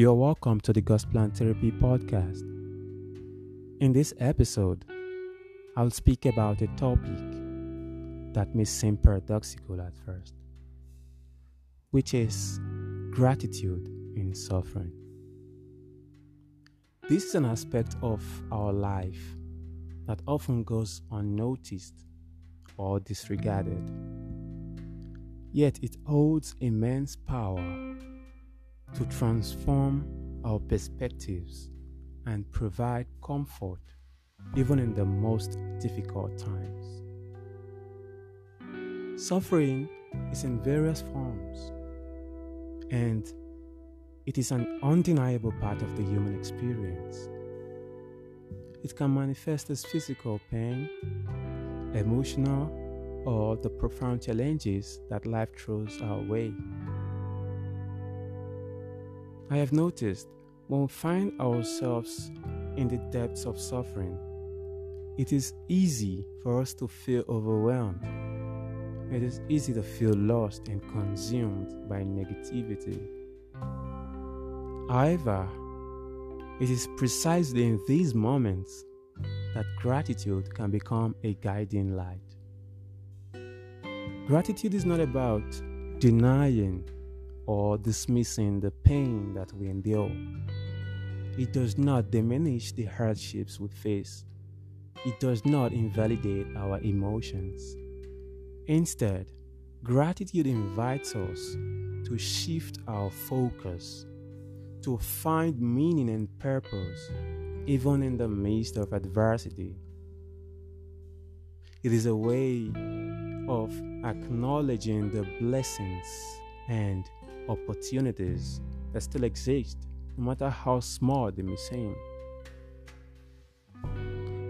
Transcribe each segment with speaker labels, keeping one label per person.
Speaker 1: You're welcome to the Gospel and Therapy podcast. In this episode, I'll speak about a topic that may seem paradoxical at first, which is gratitude in suffering. This is an aspect of our life that often goes unnoticed or disregarded. Yet it holds immense power to transform our perspectives and provide comfort even in the most difficult times. Suffering is in various forms and it is an undeniable part of the human experience. It can manifest as physical pain, emotional, or the profound challenges that life throws our way. I have noticed when we find ourselves in the depths of suffering, it is easy for us to feel overwhelmed. It is easy to feel lost and consumed by negativity. However, it is precisely in these moments that gratitude can become a guiding light. Gratitude is not about denying or dismissing the pain that we endure. It does not diminish the hardships we face. It does not invalidate our emotions. Instead, gratitude invites us to shift our focus, to find meaning and purpose, even in the midst of adversity. It is a way of acknowledging the blessings and opportunities that still exist, no matter how small they may seem.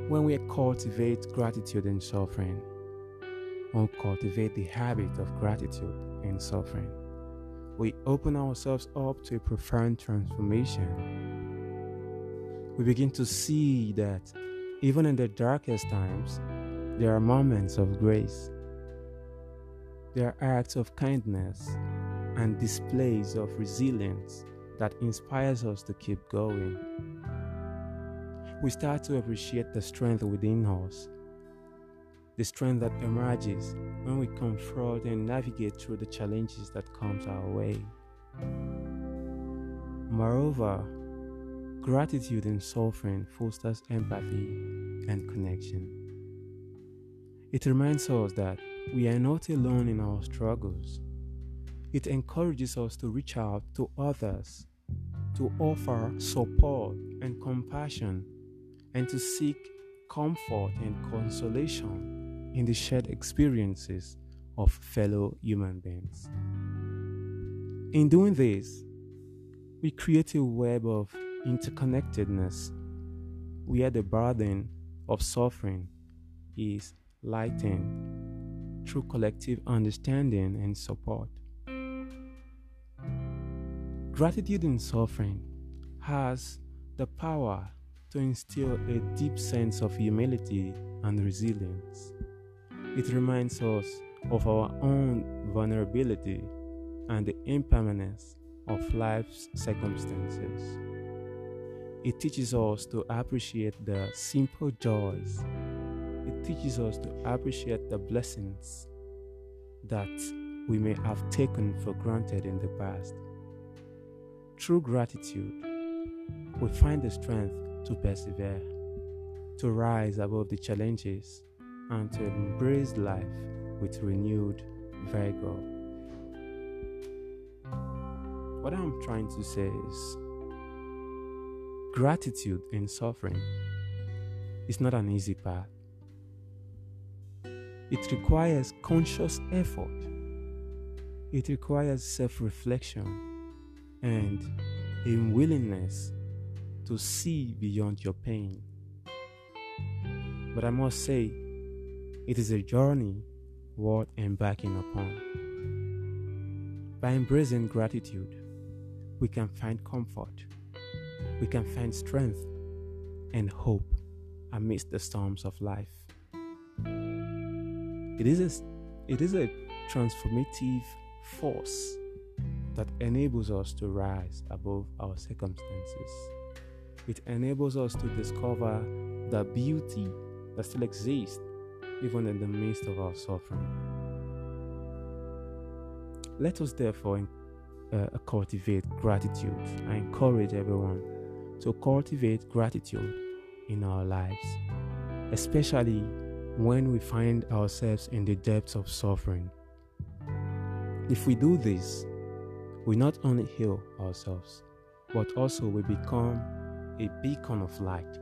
Speaker 1: When we cultivate gratitude in suffering, we cultivate the habit of gratitude in suffering, we open ourselves up to a profound transformation. We begin to see that even in the darkest times, there are moments of grace. There are acts of kindness and displays of resilience that inspires us to keep going. We start to appreciate the strength within us, the strength that emerges when we confront and navigate through the challenges that comes our way. Moreover, gratitude in suffering fosters empathy and connection. It reminds us that we are not alone in our struggles it encourages us to reach out to others, to offer support and compassion, and to seek comfort and consolation in the shared experiences of fellow human beings. In doing this, we create a web of interconnectedness where the burden of suffering is lightened through collective understanding and support. Gratitude in suffering has the power to instill a deep sense of humility and resilience. It reminds us of our own vulnerability and the impermanence of life's circumstances. It teaches us to appreciate the simple joys. It teaches us to appreciate the blessings that we may have taken for granted in the past. Through gratitude, we find the strength to persevere, to rise above the challenges, and to embrace life with renewed vigor. What I'm trying to say is gratitude in suffering is not an easy path. It requires conscious effort. It requires self reflection and a willingness to see beyond your pain. But I must say, it is a journey worth embarking upon. By embracing gratitude, we can find comfort, we can find strength and hope amidst the storms of life. It is a, it is a transformative force that enables us to rise above our circumstances. It enables us to discover the beauty that still exists even in the midst of our suffering. Let us therefore uh, cultivate gratitude. I encourage everyone to cultivate gratitude in our lives, especially when we find ourselves in the depths of suffering. If we do this, we not only heal ourselves, but also we become a beacon of light,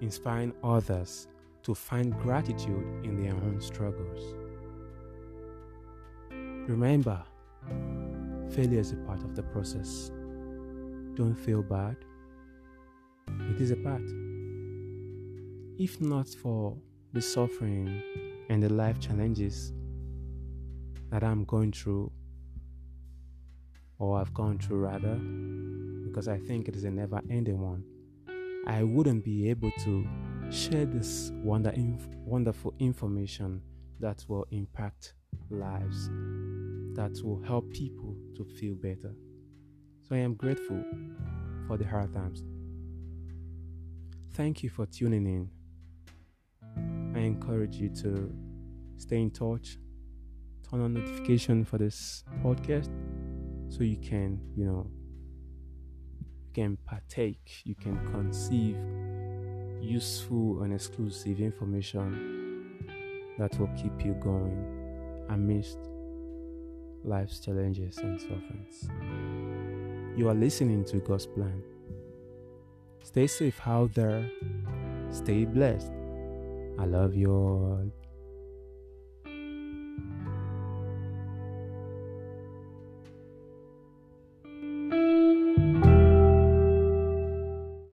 Speaker 1: inspiring others to find gratitude in their own struggles. Remember, failure is a part of the process. Don't feel bad. It is a part. If not for the suffering and the life challenges that I'm going through, or I've gone through rather, because I think it is a never ending one, I wouldn't be able to share this wonder inf- wonderful information that will impact lives, that will help people to feel better. So I am grateful for the hard times. Thank you for tuning in. I encourage you to stay in touch, turn on notification for this podcast so you can, you know, you can partake, you can conceive useful and exclusive information that will keep you going amidst life's challenges and sufferings. You are listening to God's plan. Stay safe out there. Stay blessed. I love you all.